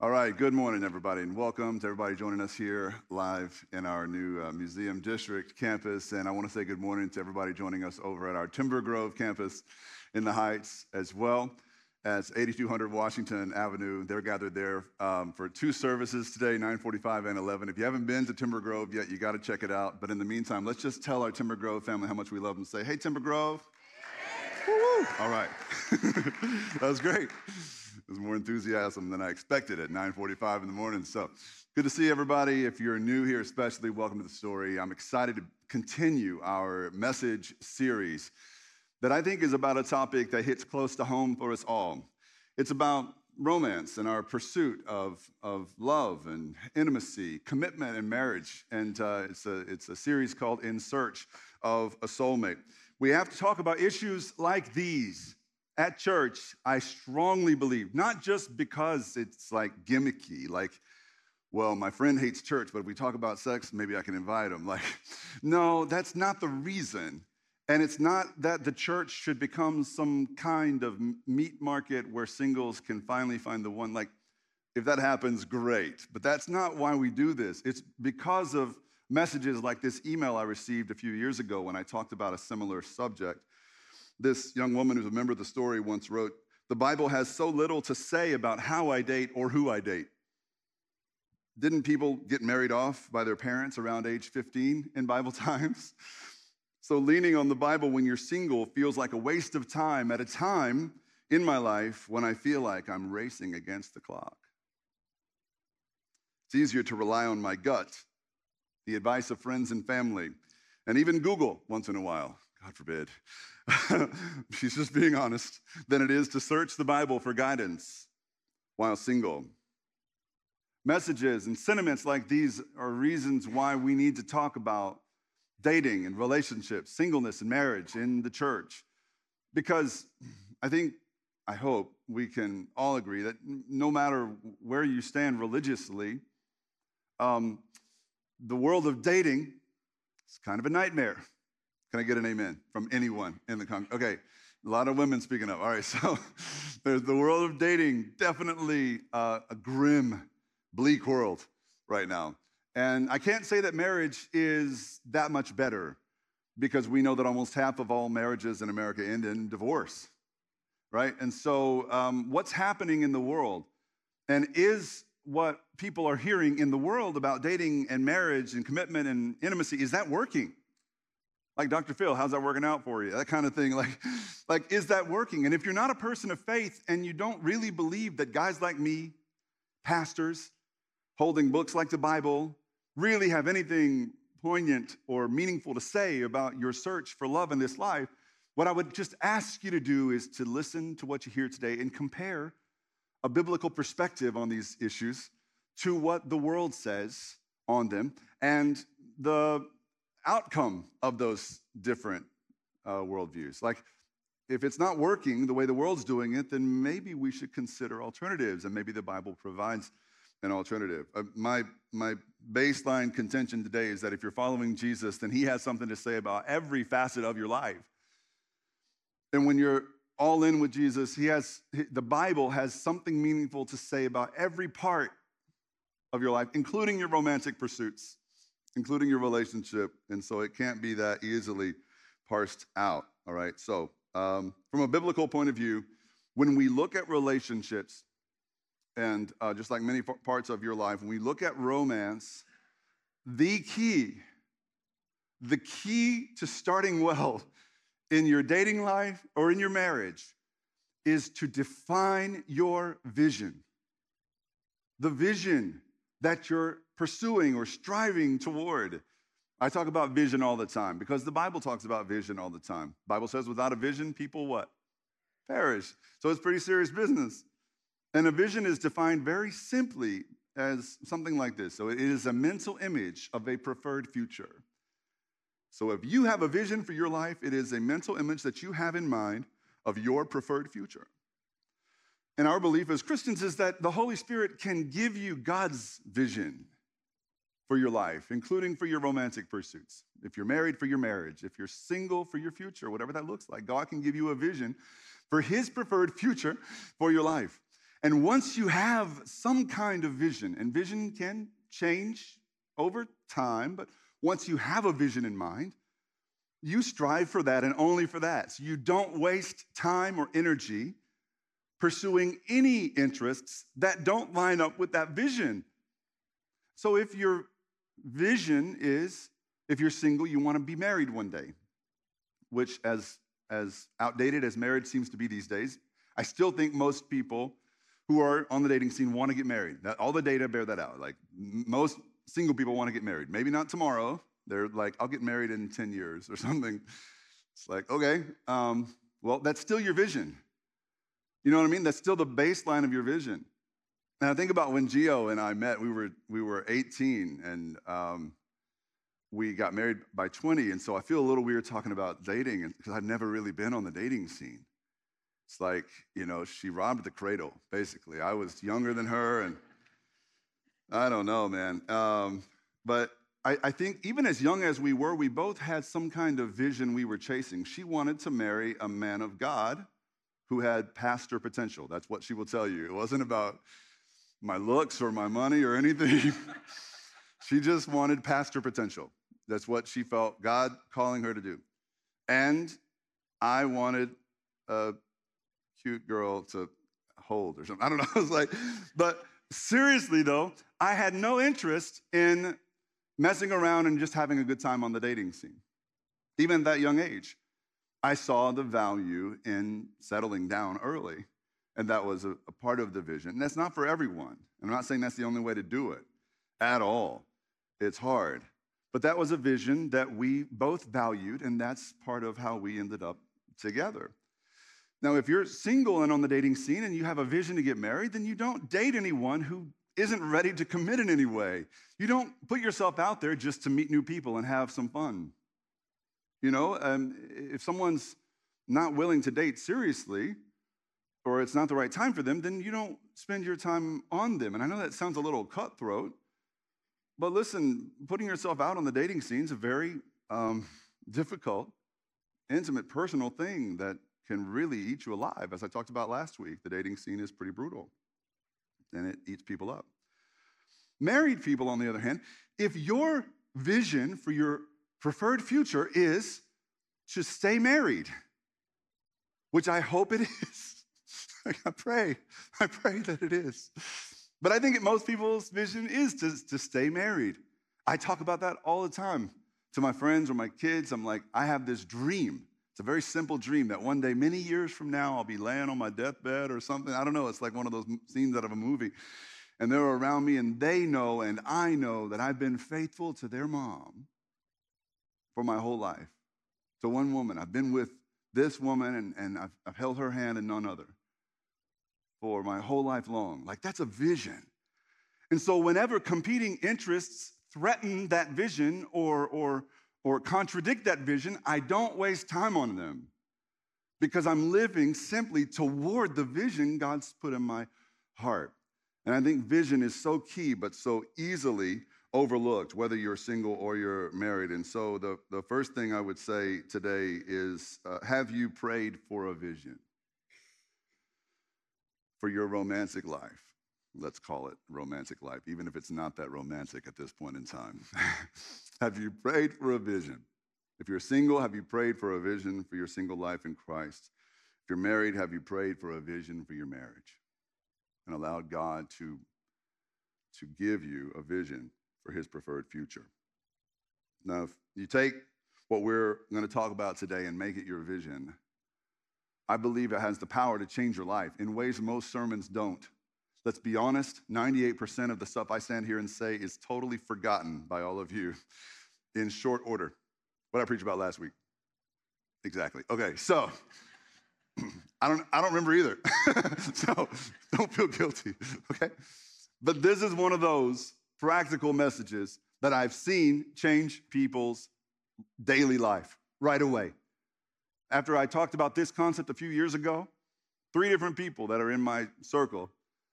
All right, good morning, everybody, and welcome to everybody joining us here live in our new uh, Museum District campus. And I want to say good morning to everybody joining us over at our Timber Grove campus in the Heights as well as 8200 Washington Avenue. They're gathered there um, for two services today, 9:45 and 11. If you haven't been to Timber Grove yet, you got to check it out. But in the meantime, let's just tell our Timber Grove family how much we love them. Say, "Hey, Timber Grove." All right, that was great. There's more enthusiasm than I expected at 9:45 in the morning. So good to see everybody. If you're new here, especially, welcome to the story. I'm excited to continue our message series that I think is about a topic that hits close to home for us all. It's about romance and our pursuit of, of love and intimacy, commitment and marriage. And uh, it's, a, it's a series called In Search of a Soulmate. We have to talk about issues like these at church, I strongly believe, not just because it's like gimmicky, like, well, my friend hates church, but if we talk about sex, maybe I can invite him. Like, no, that's not the reason. And it's not that the church should become some kind of meat market where singles can finally find the one. Like, if that happens, great. But that's not why we do this. It's because of messages like this email I received a few years ago when I talked about a similar subject. This young woman who's a member of the story once wrote The Bible has so little to say about how I date or who I date. Didn't people get married off by their parents around age 15 in Bible times? So, leaning on the Bible when you're single feels like a waste of time at a time in my life when I feel like I'm racing against the clock. It's easier to rely on my gut, the advice of friends and family, and even Google once in a while. God forbid. She's just being honest, than it is to search the Bible for guidance while single. Messages and sentiments like these are reasons why we need to talk about dating and relationships, singleness and marriage in the church. Because I think, I hope we can all agree that no matter where you stand religiously, um, the world of dating is kind of a nightmare. Can I get an amen from anyone in the congregation? Okay, a lot of women speaking up. All right, so there's the world of dating, definitely uh, a grim, bleak world right now. And I can't say that marriage is that much better because we know that almost half of all marriages in America end in divorce, right? And so, um, what's happening in the world? And is what people are hearing in the world about dating and marriage and commitment and intimacy, is that working? Like dr phil how's that working out for you? That kind of thing like like is that working? And if you're not a person of faith and you don't really believe that guys like me pastors holding books like the bible really have anything poignant or meaningful to say about your search for love in this life what i would just ask you to do is to listen to what you hear today and compare a biblical perspective on these issues to what the world says on them. And the outcome of those different uh, worldviews. Like, if it's not working the way the world's doing it, then maybe we should consider alternatives, and maybe the Bible provides an alternative. Uh, my, my baseline contention today is that if you're following Jesus, then he has something to say about every facet of your life. And when you're all in with Jesus, he has the Bible has something meaningful to say about every part of your life, including your romantic pursuits including your relationship. And so it can't be that easily parsed out. All right. So, um, from a biblical point of view, when we look at relationships, and uh, just like many parts of your life, when we look at romance, the key, the key to starting well in your dating life or in your marriage is to define your vision. The vision that you're pursuing or striving toward. I talk about vision all the time because the Bible talks about vision all the time. Bible says without a vision, people what? Perish. So it's pretty serious business. And a vision is defined very simply as something like this. So it is a mental image of a preferred future. So if you have a vision for your life, it is a mental image that you have in mind of your preferred future. And our belief as Christians is that the Holy Spirit can give you God's vision for your life, including for your romantic pursuits. If you're married, for your marriage. If you're single, for your future, whatever that looks like. God can give you a vision for His preferred future for your life. And once you have some kind of vision, and vision can change over time, but once you have a vision in mind, you strive for that and only for that. So you don't waste time or energy pursuing any interests that don't line up with that vision. So if your vision is, if you're single, you want to be married one day, which as as outdated as marriage seems to be these days, I still think most people who are on the dating scene want to get married. That, all the data bear that out. Like most single people want to get married. Maybe not tomorrow. They're like, I'll get married in 10 years or something. It's like, okay, um, well, that's still your vision. You know what I mean? That's still the baseline of your vision. And I think about when Gio and I met, we were, we were 18 and um, we got married by 20. And so I feel a little weird talking about dating because I've never really been on the dating scene. It's like, you know, she robbed the cradle, basically. I was younger than her, and I don't know, man. Um, but I, I think even as young as we were, we both had some kind of vision we were chasing. She wanted to marry a man of God who had pastor potential. That's what she will tell you. It wasn't about my looks or my money or anything. she just wanted pastor potential. That's what she felt God calling her to do. And I wanted a cute girl to hold or something. I don't know. I was like, but seriously though, I had no interest in messing around and just having a good time on the dating scene. Even at that young age, I saw the value in settling down early. And that was a, a part of the vision. And that's not for everyone. I'm not saying that's the only way to do it at all. It's hard. But that was a vision that we both valued, and that's part of how we ended up together. Now, if you're single and on the dating scene and you have a vision to get married, then you don't date anyone who isn't ready to commit in any way. You don't put yourself out there just to meet new people and have some fun. You know, um, if someone's not willing to date seriously, or it's not the right time for them, then you don't spend your time on them. And I know that sounds a little cutthroat, but listen, putting yourself out on the dating scene is a very um, difficult, intimate, personal thing that can really eat you alive. As I talked about last week, the dating scene is pretty brutal and it eats people up. Married people, on the other hand, if your vision for your preferred future is to stay married, which I hope it is. I pray, I pray that it is. But I think most people's vision is to, to stay married. I talk about that all the time to my friends or my kids. I'm like, I have this dream it's a very simple dream that one day, many years from now, I'll be laying on my deathbed or something. I don't know. It's like one of those scenes out of a movie. And they're around me, and they know, and I know that I've been faithful to their mom for my whole life. To one woman. I've been with this woman, and, and I've, I've held her hand and none other for my whole life long. Like, that's a vision. And so, whenever competing interests threaten that vision or, or, or contradict that vision, I don't waste time on them because I'm living simply toward the vision God's put in my heart. And I think vision is so key, but so easily overlooked, whether you're single or you're married. And so the, the first thing I would say today is uh, have you prayed for a vision for your romantic life? let's call it romantic life, even if it's not that romantic at this point in time. have you prayed for a vision? If you're single, have you prayed for a vision for your single life in Christ? If you're married, have you prayed for a vision for your marriage and allowed God to, to give you a vision for his preferred future? Now, if you take what we're going to talk about today and make it your vision, I believe it has the power to change your life in ways most sermons don't. Let's be honest, 98% of the stuff I stand here and say is totally forgotten by all of you in short order. What I preached about last week. Exactly. Okay, so I don't I don't remember either. so don't feel guilty, okay? But this is one of those practical messages that I've seen change people's daily life right away. After I talked about this concept a few years ago, three different people that are in my circle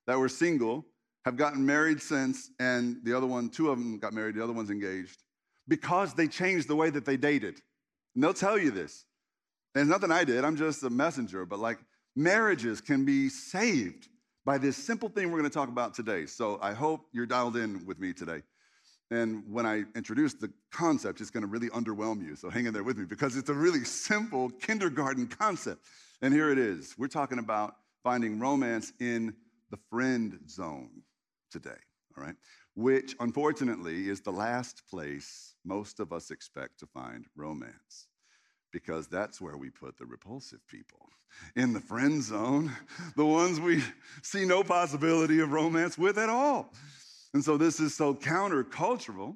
that were single have gotten married since, and the other one, two of them got married, the other one's engaged, because they changed the way that they dated. And they'll tell you this. And it's nothing I did, I'm just a messenger, but like marriages can be saved by this simple thing we're to talk about today. So I hope you're dialed in with me today. And when I introduce the concept, it's going to really underwhelm you. So hang in there with me because it's a really simple kindergarten concept. And here it is. We're talking about finding romance in the friend zone today, all right? Which unfortunately is the last place most of us expect to find romance because that's where we put the repulsive people in the friend zone, the ones we see no possibility of romance with at all. And so this is so countercultural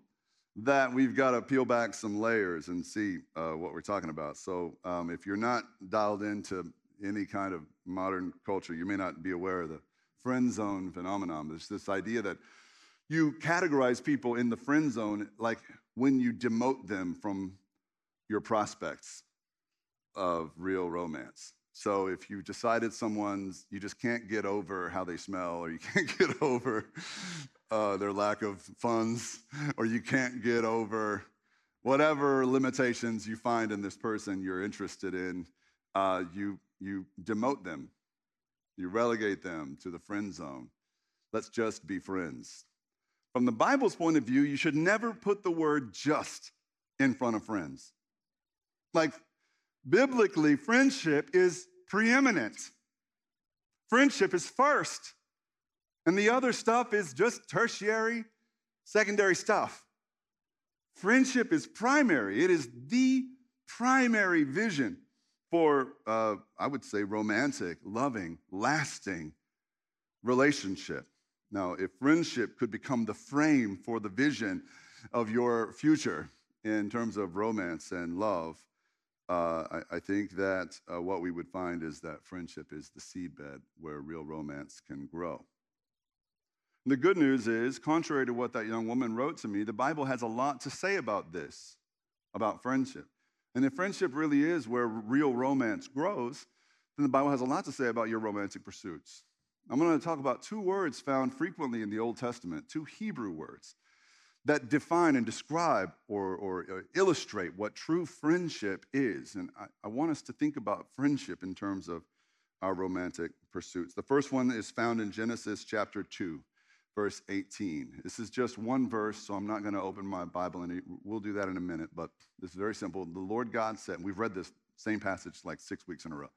that we've got to peel back some layers and see uh, what we're talking about. So um, if you're not dialed into any kind of modern culture, you may not be aware of the friend zone phenomenon. There's this idea that you categorize people in the friend zone like when you demote them from your prospects of real romance. So if you decided someone's, you just can't get over how they smell, or you can't get over uh, their lack of funds, or you can't get over whatever limitations you find in this person you're interested in, uh, you, you demote them, you relegate them to the friend zone. Let's just be friends. From the Bible's point of view, you should never put the word just in front of friends. Like, Biblically, friendship is preeminent. Friendship is first, and the other stuff is just tertiary, secondary stuff. Friendship is primary, it is the primary vision for, uh, I would say, romantic, loving, lasting relationship. Now, if friendship could become the frame for the vision of your future in terms of romance and love, uh, I, I, think that uh, what we would find is that friendship is the seedbed where real romance can grow. The good news is, contrary to what that young woman wrote to me, the Bible has a lot to say about this, about friendship. And if friendship really is where real romance grows, then the Bible has a lot to say about your romantic pursuits. I'm going to talk about two words found frequently in the Old Testament, two Hebrew words that define and describe or, or, or illustrate what true friendship is. And I, I want us to think about friendship in terms of our romantic pursuits. The first one is found in Genesis chapter 2, verse 18. This is just one verse, so I'm not going to open my Bible, and we'll do that in a minute, but this is very simple. The Lord God said, we've read this same passage like six weeks in a row,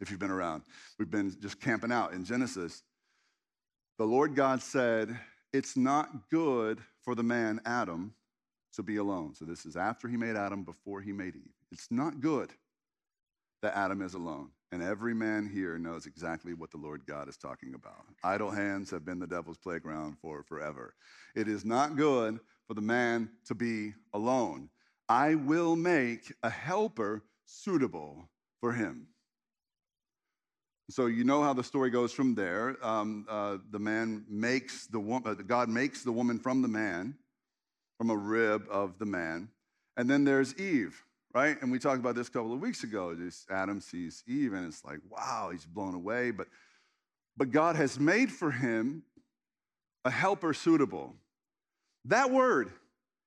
if you've been around. We've been just camping out in Genesis. The Lord God said, It's not good for the man Adam to be alone. So this is after he made Adam, before he made Eve. It's not good that Adam is alone. And every man here knows exactly what the Lord God is talking about. Idle hands have been the devil's playground for forever. It is not good for the man to be alone. I will make a helper suitable for him. So you know how the story goes from there. Um, uh, the man makes the woman, uh, God makes the woman from the man, from a rib of the man. And then there's Eve, right? And we talked about this a couple of weeks ago. This Adam sees Eve, and it's like, wow, he's blown away. But, but God has made for him a helper suitable. That word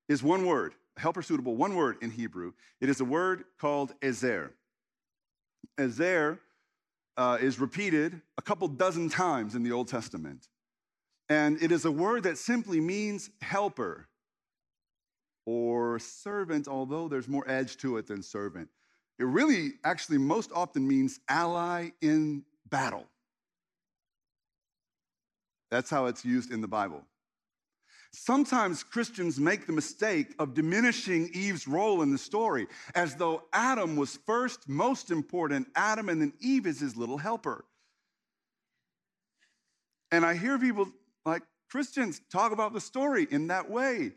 is one word, helper suitable, one word in Hebrew. It is a word called ezer. Ezer uh, is repeated a couple dozen times in the Old Testament. And it is a word that simply means helper or servant, although there's more edge to it than servant. It really actually most often means ally in battle. That's how it's used in the Bible. Sometimes Christians make the mistake of diminishing Eve's role in the story as though Adam was first, most important, Adam, and then Eve is his little helper. And I hear people like Christians talk about the story in that way.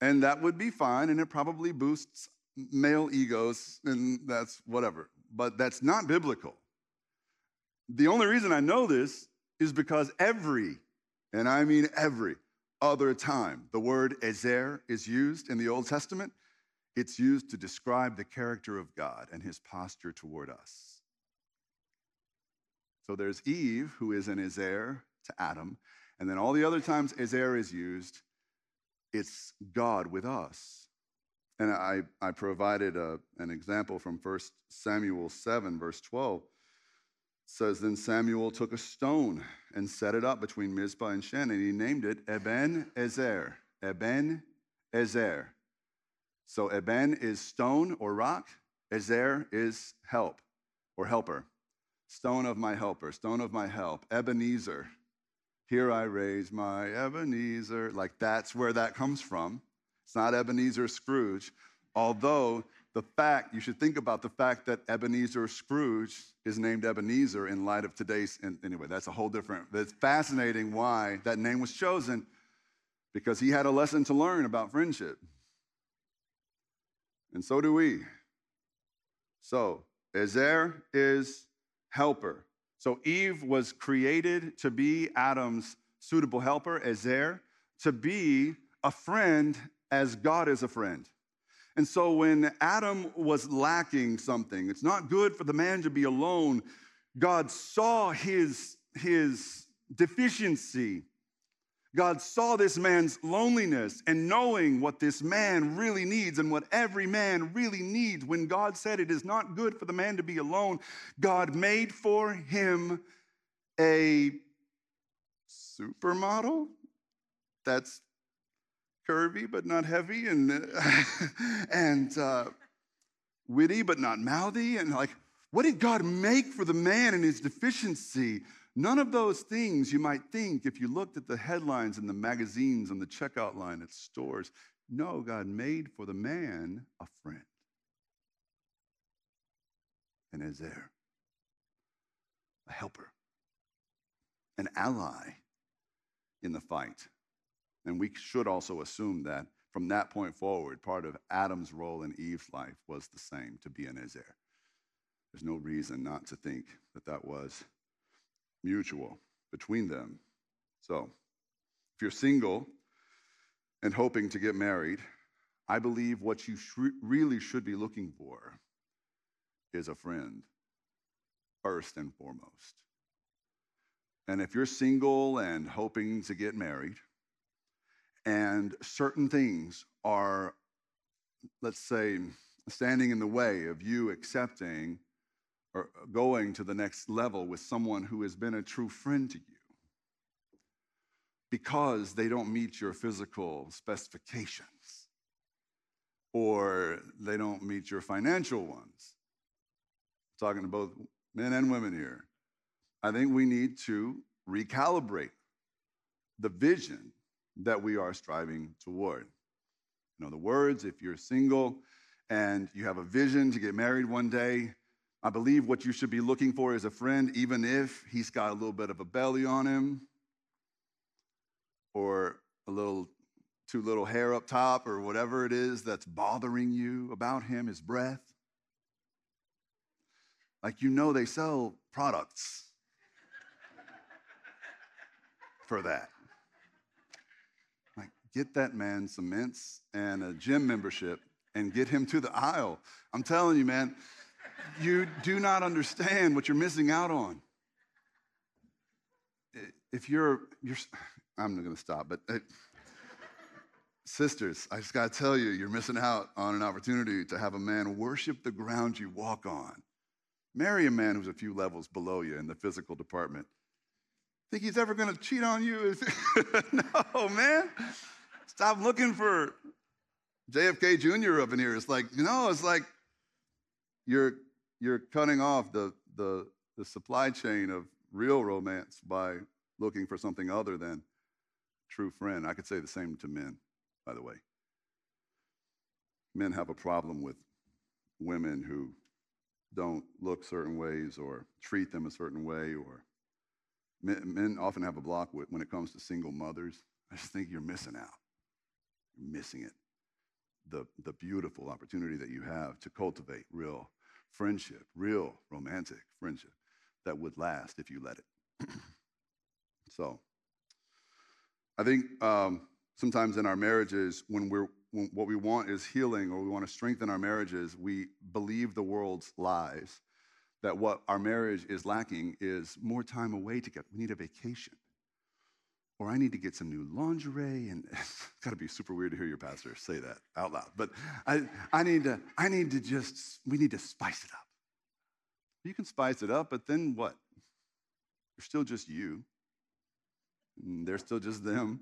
And that would be fine, and it probably boosts male egos, and that's whatever. But that's not biblical. The only reason I know this is because every, and I mean every, other time the word ezer is used in the Old Testament, it's used to describe the character of God and his posture toward us. So there's Eve, who is an ezer to Adam, and then all the other times ezer is used, it's God with us. And I, I provided a, an example from 1 Samuel 7, verse 12. It says then Samuel took a stone and set it up between Mizpah and Shen, and he named it Eben Ezer. Eben Ezer. So Eben is stone or rock, Ezer is help or helper. Stone of my helper, stone of my help, Ebenezer. Here I raise my Ebenezer. Like that's where that comes from. It's not Ebenezer Scrooge, although the fact, you should think about the fact that Ebenezer Scrooge is named Ebenezer in light of today's, anyway, that's a whole different, it's fascinating why that name was chosen because he had a lesson to learn about friendship. And so do we. So, Ezer is helper. So, Eve was created to be Adam's suitable helper, Ezer, to be a friend as God is a friend. And so when Adam was lacking something, it's not good for the man to be alone. God saw his, his deficiency. God saw this man's loneliness and knowing what this man really needs and what every man really needs. When God said it is not good for the man to be alone, God made for him a supermodel that's curvy but not heavy, and and uh, witty but not mouthy, and like, what did God make for the man in his deficiency? None of those things you might think if you looked at the headlines in the magazines on the checkout line at stores. No, God made for the man a friend. An Ezer a helper, an ally in the fight and we should also assume that from that point forward, part of Adam's role in Eve's life was the same to be an Ezer. There's no reason not to think that that was mutual between them. So, if you're single and hoping to get married, I believe what you sh- really should be looking for is a friend, first and foremost. And if you're single and hoping to get married, and certain things are, let's say, standing in the way of you accepting or uh, going to the next level with someone who has been a true friend to you because they don't meet your physical specifications or they don't meet your financial ones. I'm talking to both men and women here. I think we need to recalibrate the vision that we are striving toward. In other words, if you're single and you have a vision to get married one day, I believe what you should be looking for is a friend, even if he's got a little bit of a belly on him or a little too little hair up top or whatever it is that's bothering you about him, his breath. Like you know, they sell products for that Like, get that man some mints and a gym membership and get him to the aisle. I'm telling you, man, you do not understand what you're missing out on. If you're, you're I'm not going to stop, but uh, sisters, I just got to tell you, you're missing out on an opportunity to have a man worship the ground you walk on. Marry a man who's a few levels below you in the physical department. Think he's ever going to cheat on you? no, man. Stop looking for JFK Jr. up in here. It's like, you know, it's like you're you're cutting off the the the supply chain of real romance by looking for something other than true friend. I could say the same to men, by the way. Men have a problem with women who don't look certain ways or treat them a certain way or men, men often have a block when it comes to single mothers. I just think you're missing out missing it. The, the beautiful opportunity that you have to cultivate real friendship, real romantic friendship that would last if you let it. so, I think um, sometimes in our marriages, when we're when what we want is healing or we want to strengthen our marriages, we believe the world's lies that what our marriage is lacking is more time away together. We need a vacation or I need to get some new lingerie. And it's got to be super weird to hear your pastor say that out loud. But I, I, need to, I need to just, we need to spice it up. You can spice it up, but then what? You're still just you. And they're still just them.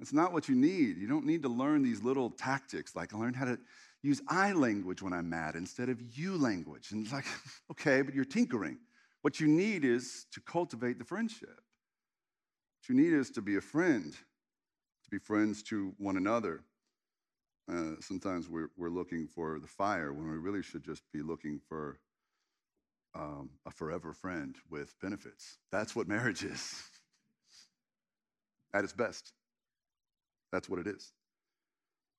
It's not what you need. You don't need to learn these little tactics, like learn how to use I language when I'm mad instead of you language. And it's like, okay, but you're tinkering. What you need is to cultivate the friendship. What you need is to be a friend, to be friends to one another. Uh, sometimes we're, we're looking for the fire when we really should just be looking for um, a forever friend with benefits. That's what marriage is at its best. That's what it is.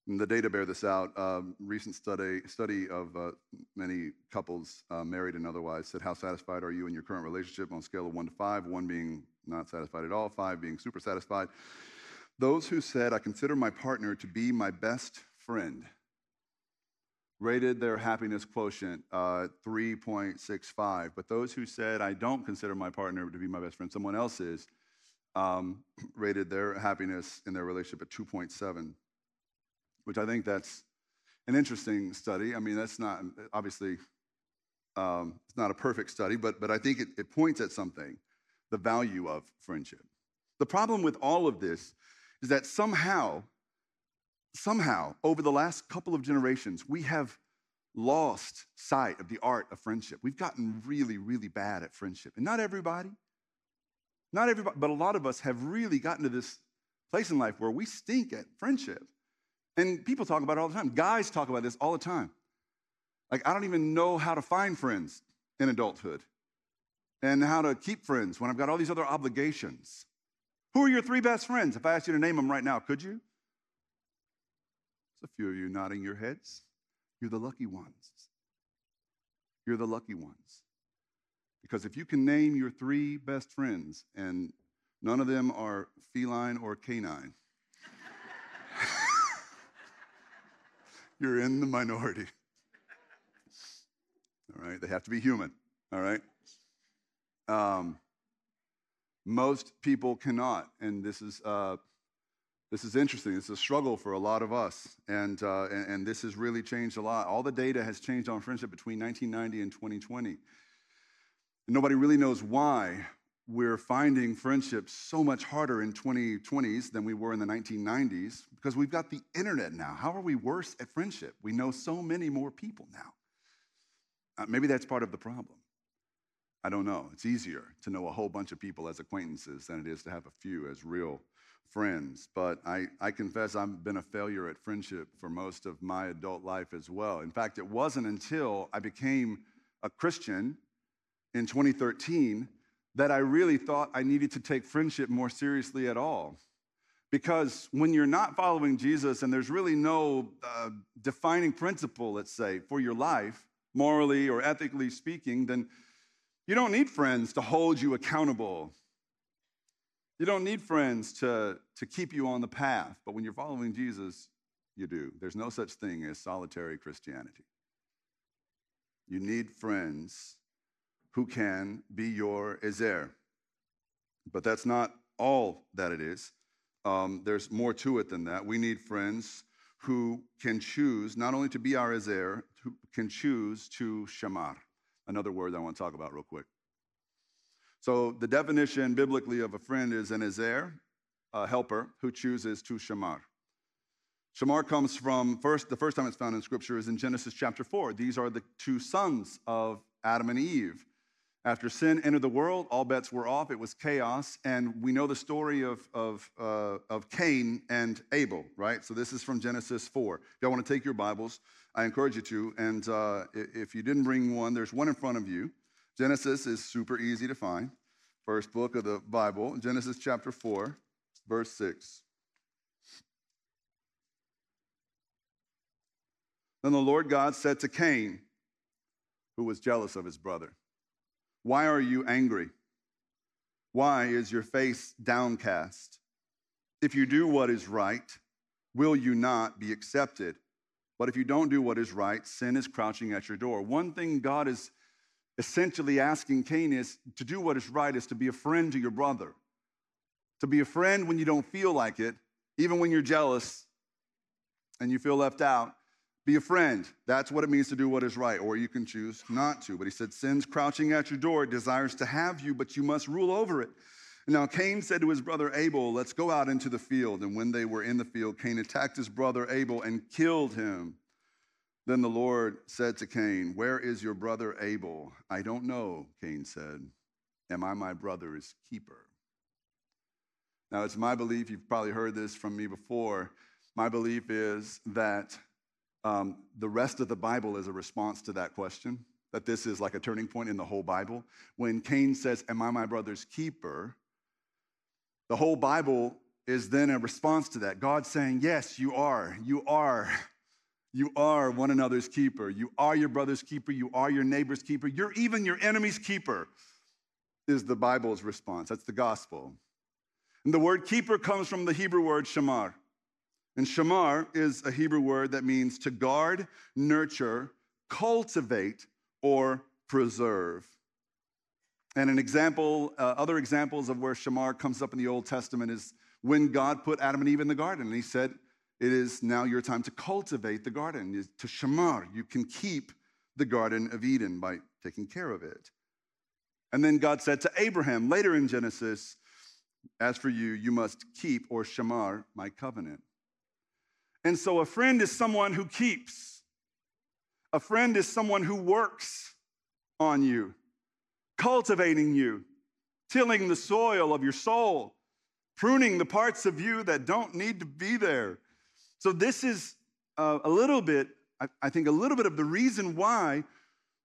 And the data bear this out. Um, recent study, study of uh, many couples, uh, married and otherwise, said, How satisfied are you in your current relationship on a scale of one to five? One being not satisfied at all, five being super satisfied. Those who said, I consider my partner to be my best friend, rated their happiness quotient uh, 3.65. But those who said, I don't consider my partner to be my best friend, someone else is, um, rated their happiness in their relationship at 2.7 which I think that's an interesting study. I mean, that's not obviously um, it's not a perfect study, but but I think it, it points at something, the value of friendship. The problem with all of this is that somehow, somehow, over the last couple of generations, we have lost sight of the art of friendship. We've gotten really, really bad at friendship. And not everybody, not everybody, but a lot of us have really gotten to this place in life where we stink at friendship. And people talk about it all the time. Guys talk about this all the time. Like, I don't even know how to find friends in adulthood and how to keep friends when I've got all these other obligations. Who are your three best friends? If I asked you to name them right now, could you? There's a few of you nodding your heads. You're the lucky ones. You're the lucky ones. Because if you can name your three best friends and none of them are feline or canine, you're in the minority. All right, they have to be human. All right. Um, most people cannot, and this is uh, this is interesting. It's a struggle for a lot of us, and, uh, and and this has really changed a lot. All the data has changed on friendship between 1990 and 2020. And nobody really knows why, we're finding friendships so much harder in 2020s than we were in the 1990s because we've got the internet now. How are we worse at friendship? We know so many more people now. Uh, maybe that's part of the problem. I don't know. It's easier to know a whole bunch of people as acquaintances than it is to have a few as real friends. But I, I confess I've been a failure at friendship for most of my adult life as well. In fact, it wasn't until I became a Christian in 2013 that I really thought I needed to take friendship more seriously at all. Because when you're not following Jesus and there's really no uh, defining principle, let's say, for your life, morally or ethically speaking, then you don't need friends to hold you accountable. You don't need friends to, to keep you on the path. But when you're following Jesus, you do. There's no such thing as solitary Christianity. You need friends who can be your Ezer. But that's not all that it is. Um, there's more to it than that. We need friends who can choose not only to be our Ezer, who can choose to shamar. Another word I want to talk about real quick. So the definition biblically of a friend is an Ezer, a helper who chooses to shamar. Shamar comes from first, the first time it's found in scripture is in Genesis chapter 4. These are the two sons of Adam and Eve. After sin entered the world, all bets were off. It was chaos. And we know the story of, of, uh, of Cain and Abel, right? So this is from Genesis 4. If y'all want to take your Bibles, I encourage you to. And uh, if you didn't bring one, there's one in front of you. Genesis is super easy to find. First book of the Bible, Genesis chapter 4, verse 6. Then the Lord God said to Cain, who was jealous of his brother, why are you angry? Why is your face downcast? If you do what is right, will you not be accepted? But if you don't do what is right, sin is crouching at your door. One thing God is essentially asking Cain is to do what is right is to be a friend to your brother. To be a friend when you don't feel like it, even when you're jealous and you feel left out, Be a friend. That's what it means to do what is right, or you can choose not to. But he said, Sin's crouching at your door, desires to have you, but you must rule over it. Now Cain said to his brother Abel, Let's go out into the field. And when they were in the field, Cain attacked his brother Abel and killed him. Then the Lord said to Cain, Where is your brother Abel? I don't know, Cain said. Am I my brother's keeper? Now, it's my belief, you've probably heard this from me before. My belief is that um, the rest of the Bible is a response to that question, that this is like a turning point in the whole Bible. When Cain says, Am I my brother's keeper? The whole Bible is then a response to that. God saying, Yes, you are. You are. You are one another's keeper. You are your brother's keeper. You are your neighbor's keeper. You're even your enemy's keeper, is the Bible's response. That's the gospel. And the word keeper comes from the Hebrew word shamar. And shamar is a Hebrew word that means to guard, nurture, cultivate, or preserve. And an example, uh, other examples of where shamar comes up in the Old Testament is when God put Adam and Eve in the garden. And he said, It is now your time to cultivate the garden, to shamar. You can keep the Garden of Eden by taking care of it. And then God said to Abraham later in Genesis, As for you, you must keep or shamar my covenant. And so a friend is someone who keeps, a friend is someone who works on you cultivating you, tilling the soil of your soul, pruning the parts of you that don't need to be there. So, this is uh, a little bit, I, I think, a little bit of the reason why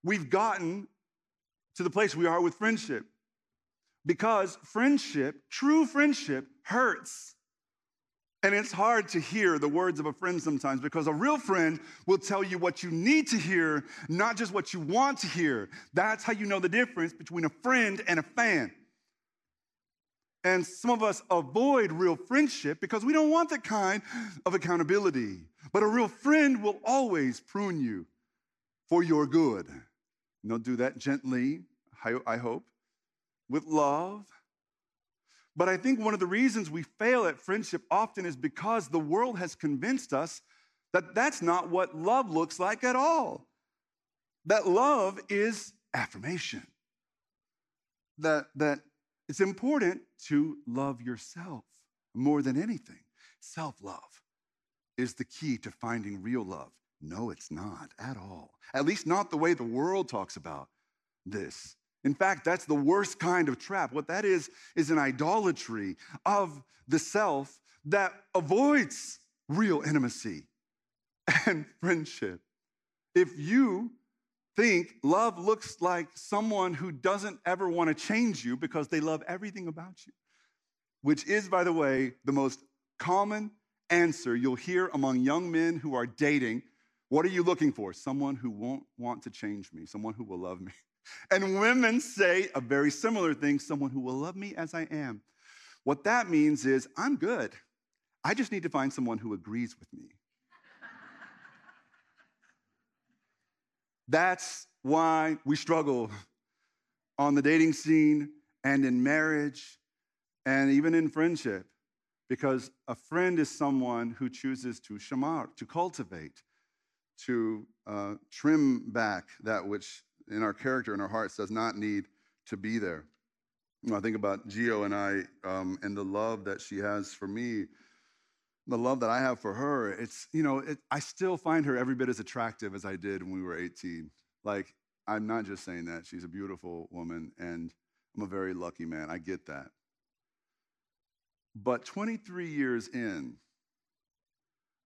we've gotten to the place we are with friendship. Because friendship, true friendship, hurts. And it's hard to hear the words of a friend sometimes because a real friend will tell you what you need to hear, not just what you want to hear. That's how you know the difference between a friend and a fan. And some of us avoid real friendship because we don't want that kind of accountability. But a real friend will always prune you for your good. And they'll do that gently, I hope, with love but I think one of the reasons we fail at friendship often is because the world has convinced us that that's not what love looks like at all. That love is affirmation. That, that it's important to love yourself more than anything. Self love is the key to finding real love. No, it's not at all. At least not the way the world talks about this. In fact, that's the worst kind of trap. What that is, is an idolatry of the self that avoids real intimacy and friendship. If you think love looks like someone who doesn't ever want to change you because they love everything about you, which is, by the way, the most common answer you'll hear among young men who are dating. What are you looking for? Someone who won't want to change me, someone who will love me. And women say a very similar thing someone who will love me as I am. What that means is, I'm good. I just need to find someone who agrees with me. That's why we struggle on the dating scene and in marriage and even in friendship. Because a friend is someone who chooses to shamar, to cultivate, to uh, trim back that which in our character, in our hearts, does not need to be there. You know, I think about Geo and I um, and the love that she has for me, the love that I have for her. It's, you know, it, I still find her every bit as attractive as I did when we were 18. Like, I'm not just saying that. She's a beautiful woman, and I'm a very lucky man. I get that. But 23 years in,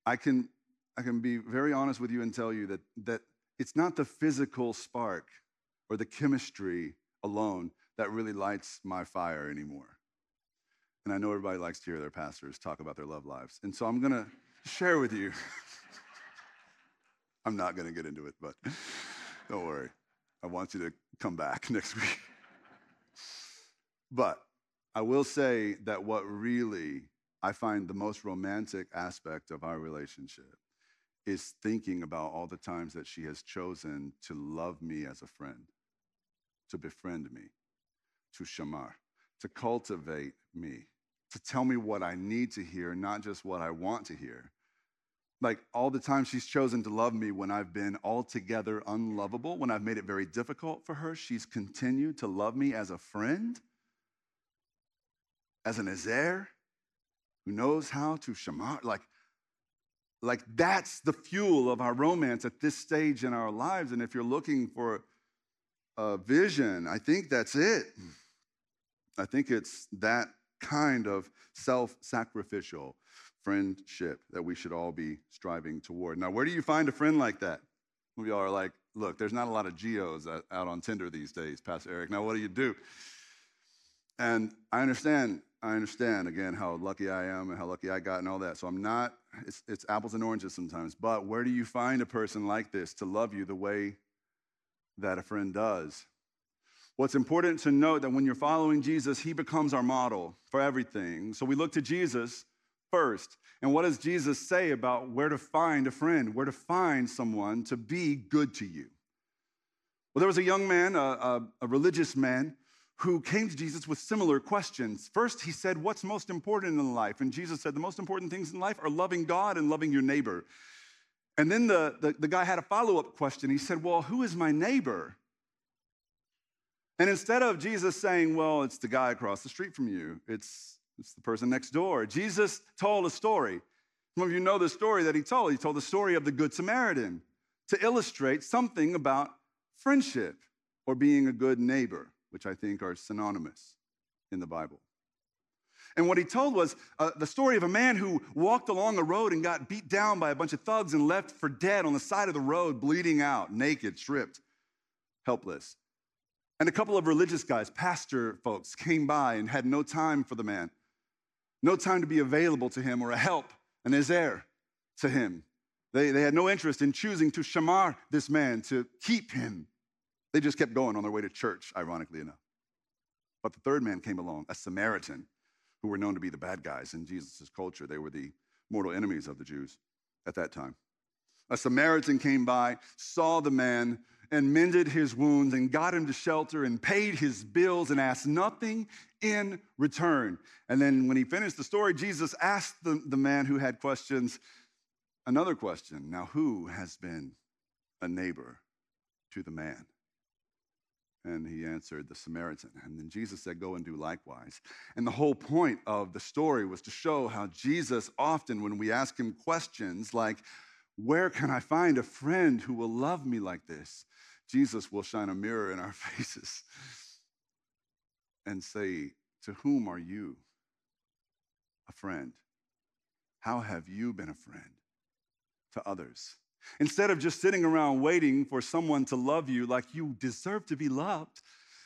I can, I can be very honest with you and tell you that, that it's not the physical spark or the chemistry alone that really lights my fire anymore. And I know everybody likes to hear their pastors talk about their love lives. And so I'm going to share with you. I'm not going to get into it, but don't worry. I want you to come back next week. but I will say that what really I find the most romantic aspect of our relationship is thinking about all the times that she has chosen to love me as a friend, to befriend me, to shamar, to cultivate me, to tell me what I need to hear, not just what I want to hear. like all the time she's chosen to love me when I've been altogether unlovable, when I've made it very difficult for her, she's continued to love me as a friend, as an Ezer, who knows how to shamar. Like, like that's the fuel of our romance at this stage in our lives. And if you're looking for a vision, I think that's it. I think it's that kind of self sacrificial friendship that we should all be striving toward. Now, where do you find a friend like that? Of y'all are like, look, there's not a lot of geos out on Tinder these days, Pastor Eric. Now, what do you do? And I understand, I understand again how lucky I am and how lucky I got and all that. So I'm not, it's, it's apples and oranges sometimes. But where do you find a person like this to love you the way that a friend does? What's important to note that when you're following Jesus, he becomes our model for everything. So we look to Jesus first. And what does Jesus say about where to find a friend, where to find someone to be good to you? Well, there was a young man, a, a, a religious man, who came to Jesus with similar questions. First, he said, What's most important in life? And Jesus said, The most important things in life are loving God and loving your neighbor. And then the, the, the guy had a follow up question. He said, Well, who is my neighbor? And instead of Jesus saying, Well, it's the guy across the street from you, it's, it's the person next door, Jesus told a story. Some of you know the story that he told. He told the story of the Good Samaritan to illustrate something about friendship or being a good neighbor which I think are synonymous in the Bible. And what he told was uh, the story of a man who walked along a road and got beat down by a bunch of thugs and left for dead on the side of the road, bleeding out, naked, stripped, helpless. And a couple of religious guys, pastor folks, came by and had no time for the man, no time to be available to him or a help, an ezer to him. They, they had no interest in choosing to shamar this man, to keep him they just kept going on their way to church, ironically enough. But the third man came along, a Samaritan, who were known to be the bad guys in Jesus' culture. They were the mortal enemies of the Jews at that time. A Samaritan came by, saw the man, and mended his wounds and got him to shelter and paid his bills and asked nothing in return. And then when he finished the story, Jesus asked the, the man who had questions another question. Now, who has been a neighbor to the man? And he answered, The Samaritan. And then Jesus said, Go and do likewise. And the whole point of the story was to show how Jesus often, when we ask him questions like, Where can I find a friend who will love me like this? Jesus will shine a mirror in our faces and say, To whom are you a friend? How have you been a friend to others? Instead of just sitting around waiting for someone to love you like you deserve to be loved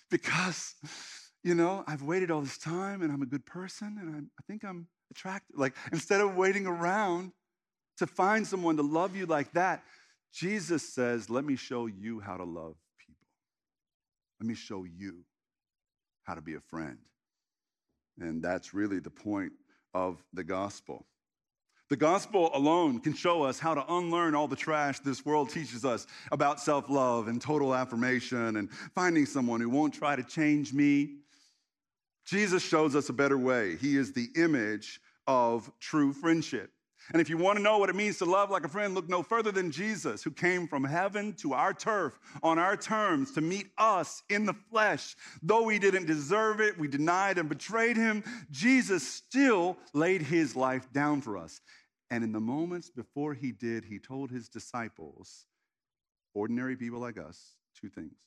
because, you know, I've waited all this time and I'm a good person and I'm, I think I'm attractive. Like, instead of waiting around to find someone to love you like that, Jesus says, Let me show you how to love people. Let me show you how to be a friend. And that's really the point of the gospel. The gospel alone can show us how to unlearn all the trash this world teaches us about self love and total affirmation and finding someone who won't try to change me. Jesus shows us a better way. He is the image of true friendship. And if you want to know what it means to love like a friend, look no further than Jesus, who came from heaven to our turf on our terms to meet us in the flesh. Though we didn't deserve it, we denied and betrayed him, Jesus still laid his life down for us. And in the moments before he did, he told his disciples, ordinary people like us, two things.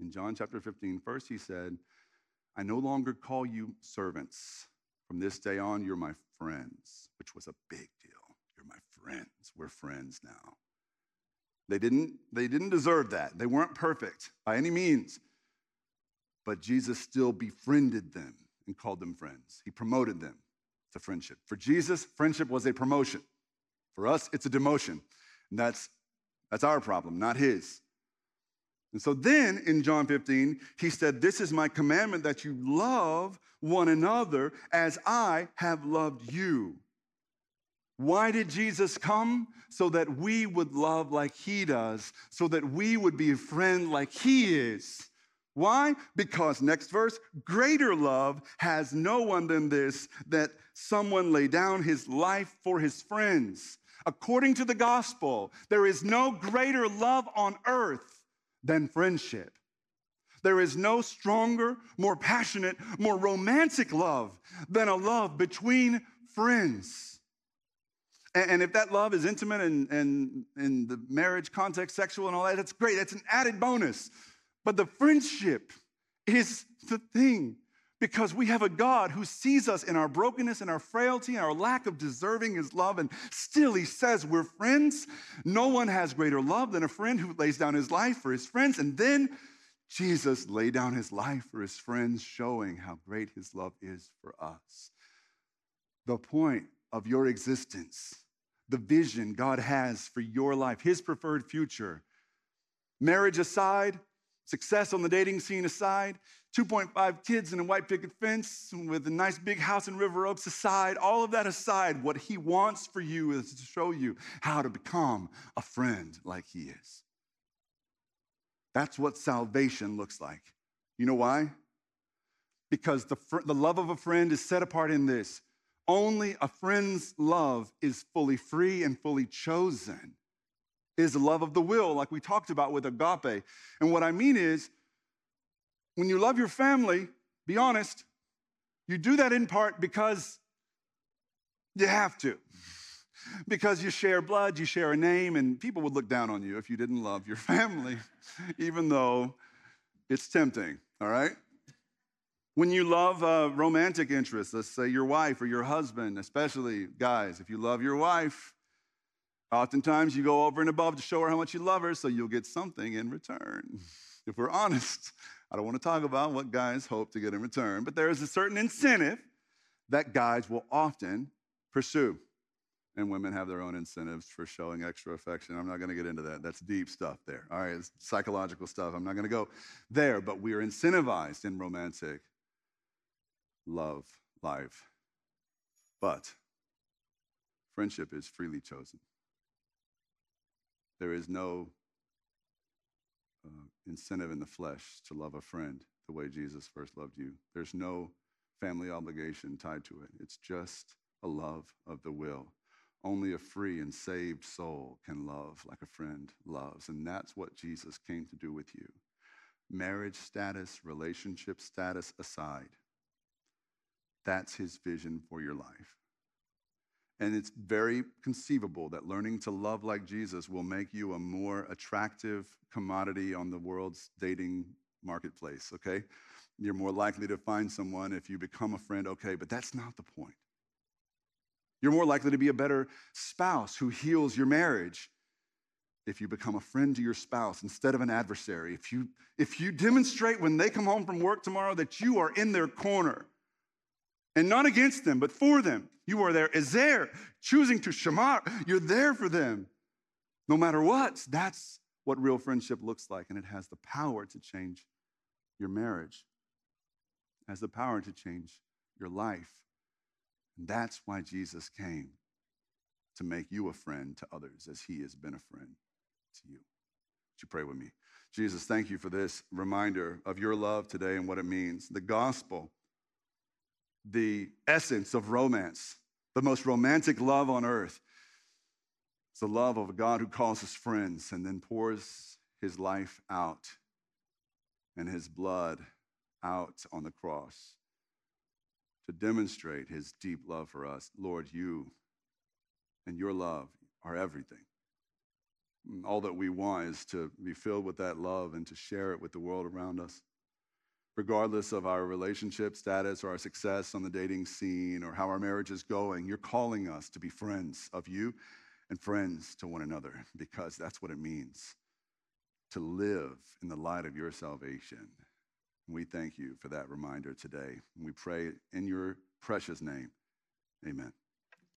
In John chapter 15, first he said, I no longer call you servants. From this day on, you're my friends, which was a big deal. You're my friends. We're friends now. They didn't, they didn't deserve that. They weren't perfect by any means. But Jesus still befriended them and called them friends. He promoted them to friendship. For Jesus, friendship was a promotion. For us, it's a demotion. And that's, that's our problem, not his. And so then in John 15, he said, This is my commandment that you love one another as I have loved you. Why did Jesus come? So that we would love like he does, so that we would be a friend like he is. Why? Because, next verse, greater love has no one than this, that someone lay down his life for his friends. According to the gospel, there is no greater love on earth than friendship. There is no stronger, more passionate, more romantic love than a love between friends. And, if that love is intimate and, and in the marriage context, sexual and all that, that's great. That's an added bonus. But the friendship is the thing because we have a God who sees us in our brokenness and our frailty and our lack of deserving his love, and still he says we're friends. No one has greater love than a friend who lays down his life for his friends. And then Jesus laid down his life for his friends, showing how great his love is for us. The point of your existence, the vision God has for your life, his preferred future, marriage aside, Success on the dating scene aside, 2.5 kids in a white picket fence with a nice big house in River Oaks aside, all of that aside, what he wants for you is to show you how to become a friend like he is. That's what salvation looks like. You know why? Because the, fr- the love of a friend is set apart in this. Only a friend's love is fully free and fully chosen is love of the will, like we talked about with agape. And what I mean is, when you love your family, be honest, you do that in part because you have to. Because you share blood, you share a name, and people would look down on you if you didn't love your family, even though it's tempting, all right? When you love a romantic interest, let's say your wife or your husband, especially guys, if you love your wife, Oftentimes, you go over and above to show her how much you love her, so you'll get something in return. If we're honest, I don't want to talk about what guys hope to get in return, but there is a certain incentive that guys will often pursue. And women have their own incentives for showing extra affection. I'm not going to get into that. That's deep stuff there. All right, it's psychological stuff. I'm not going to go there, but we are incentivized in romantic love life. But friendship is freely chosen. There is no uh, incentive in the flesh to love a friend the way Jesus first loved you. There's no family obligation tied to it. It's just a love of the will. Only a free and saved soul can love like a friend loves. And that's what Jesus came to do with you. Marriage status, relationship status aside, that's his vision for your life. And it's very conceivable that learning to love like Jesus will make you a more attractive commodity on the world's dating marketplace, okay? You're more likely to find someone if you become a friend, okay, but that's not the point. You're more likely to be a better spouse who heals your marriage if you become a friend to your spouse instead of an adversary. If you, if you demonstrate when they come home from work tomorrow that you are in their corner, and not against them, but for them. You are there as ezer, choosing to shamar. You're there for them. No matter what, that's what real friendship looks like. And it has the power to change your marriage, it has the power to change your life. And that's why Jesus came to make you a friend to others as he has been a friend to you. Would you pray with me? Jesus, thank you for this reminder of your love today and what it means. The gospel the essence of romance, the most romantic love on earth. It's the love of a God who calls us friends and then pours his life out and his blood out on the cross to demonstrate his deep love for us. Lord, you and your love are everything. All that we want is to be filled with that love and to share it with the world around us regardless of our relationship status or our success on the dating scene or how our marriage is going, you're calling us to be friends of you and friends to one another because that's what it means to live in the light of your salvation. We thank you for that reminder today. We pray in your precious name. Amen.